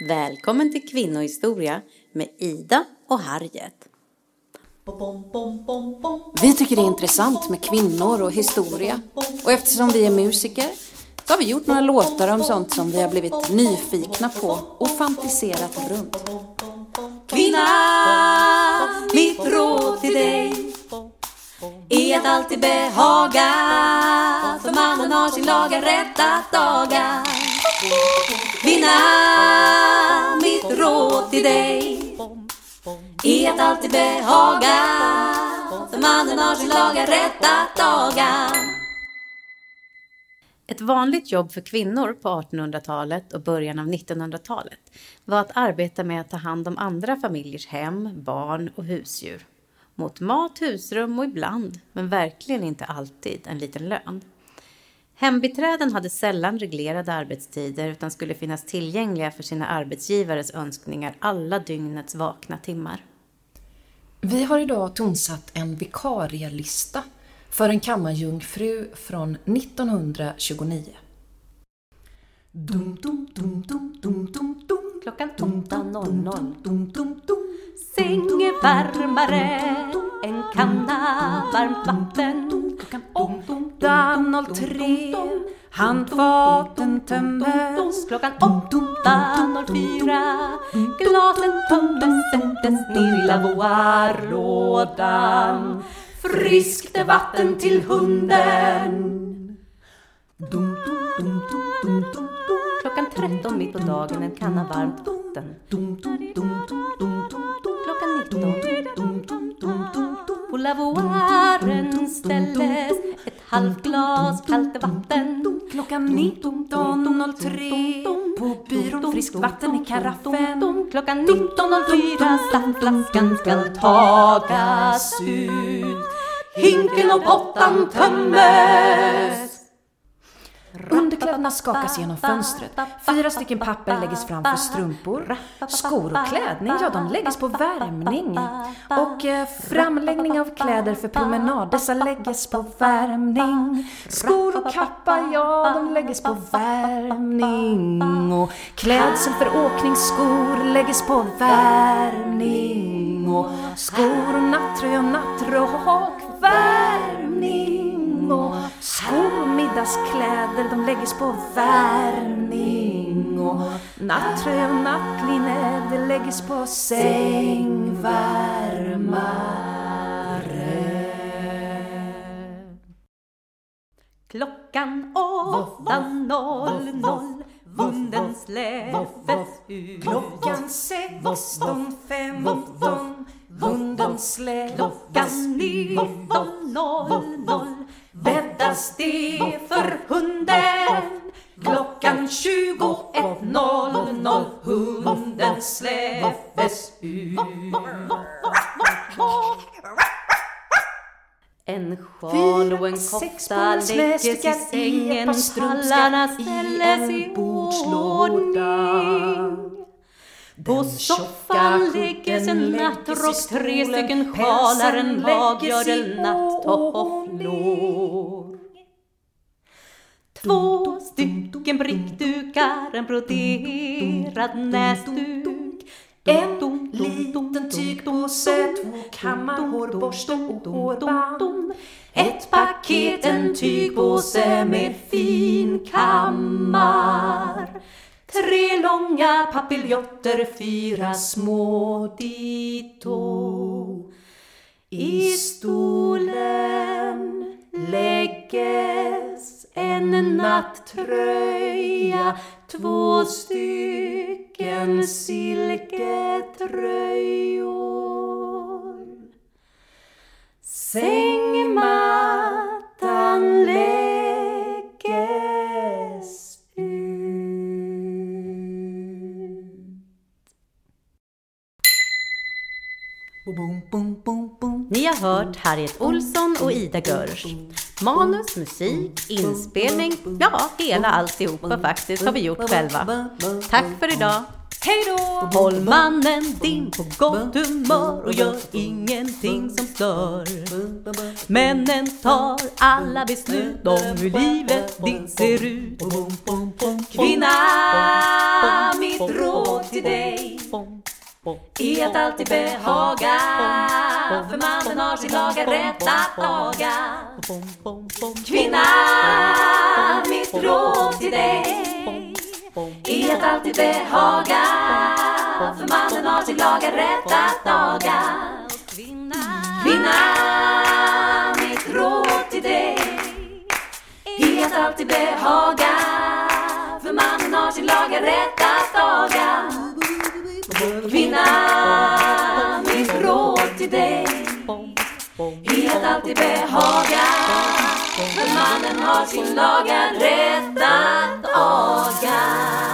Välkommen till Kvinnohistoria med Ida och Harriet. Vi tycker det är intressant med kvinnor och historia. Och eftersom vi är musiker så har vi gjort några låtar om sånt som vi har blivit nyfikna på och fantiserat runt. Kvinna, mitt råd till dig är att alltid behaga för mannen har sin laga rätt att daga. Kvinna, till dig i att alltid behaga för mannen har sin laga rätt att daga. Ett vanligt jobb för kvinnor på 1800-talet och början av 1900-talet var att arbeta med att ta hand om andra familjers hem, barn och husdjur. Mot mat, husrum och ibland, men verkligen inte alltid, en liten lön. Hembiträden hade sällan reglerade arbetstider utan skulle finnas tillgängliga för sina arbetsgivares önskningar alla dygnets vakna timmar. Vi har idag tonsatt en vikarielista för en kammarjungfru från 1929. Dum, dum, dum, dum, dum, dum, dum. Klockan Dum, dum, 8.00. dum, dum, dum. Säng är varmare än kanna varmt vatten. Klockan 8.03 handfaten tömdes. Klockan 8.04 glasen tömdes, sättes ner i lavoarlådan. Friskt vatten till hunden. Dum, dum, dum. Klockan 13 mitt på dagen en kanna varmt vatten. Klockan 19. På lavoaren på byrån friskt vatten i karaffen. Klockan 19.04 saftflaskan skall tagas ut. Hinken och pottan tömmes. Kläderna skakas genom fönstret. Fyra stycken papper läggs fram för strumpor. Skor och klädning, ja de läggs på värmning. Och framläggning av kläder för promenad, dessa läggs på värmning. Skor och kappa, ja de läggs på värmning. Och klädsel för åkningsskor läggs på värmning. Och skor och nattröja och nattrock, värmning. Och skor och middagskläder, de läggs på värmning. Och nattröja och nattlinne, det läggs på sängvärmare. Klockan 8.00 vunden släppes ut. Klockan 16.15, hunden släpps. Klockan 19.00 bäddas det för hunden. Klockan 21.00 hunden släppes ut. En sjal och en kofta läggs i sängen, pallarna en i bordslåda. ordning. På soffan läggs en nattrock, tre stycken sjalar, en i nattofflor. Två stycken prickdukar, en broderad näsduk. En liten tygpåse, två kammar, hårborste och hårband. Ett paket, en tygpåse med fin kammar. Långa papiljotter, fyra små dito. I stolen lägges en nattröja, två stycken silketröjor. Säg Boom, boom, boom, boom. Ni har hört Harriet Olsson och Ida Görsch. Manus, musik, inspelning, ja, hela alltihopa faktiskt har vi gjort själva. Tack för idag! Hej då! Håll mannen din på gott humör och gör ingenting som stör. Männen tar alla beslut om hur livet ditt ser ut. Kvinna, är att alltid behaga. För mannen har sin laga. Rätt att aga Kvinna, mitt råd till dig. Är att alltid behaga. För mannen har sin laga rätt att aga Kvinna, mitt råd till dig. Är att alltid behaga. För mannen har sin laga rätt att aga Kvinna, mitt råd till dig. Är att alltid behaga. För mannen har sin laga rätt att aga.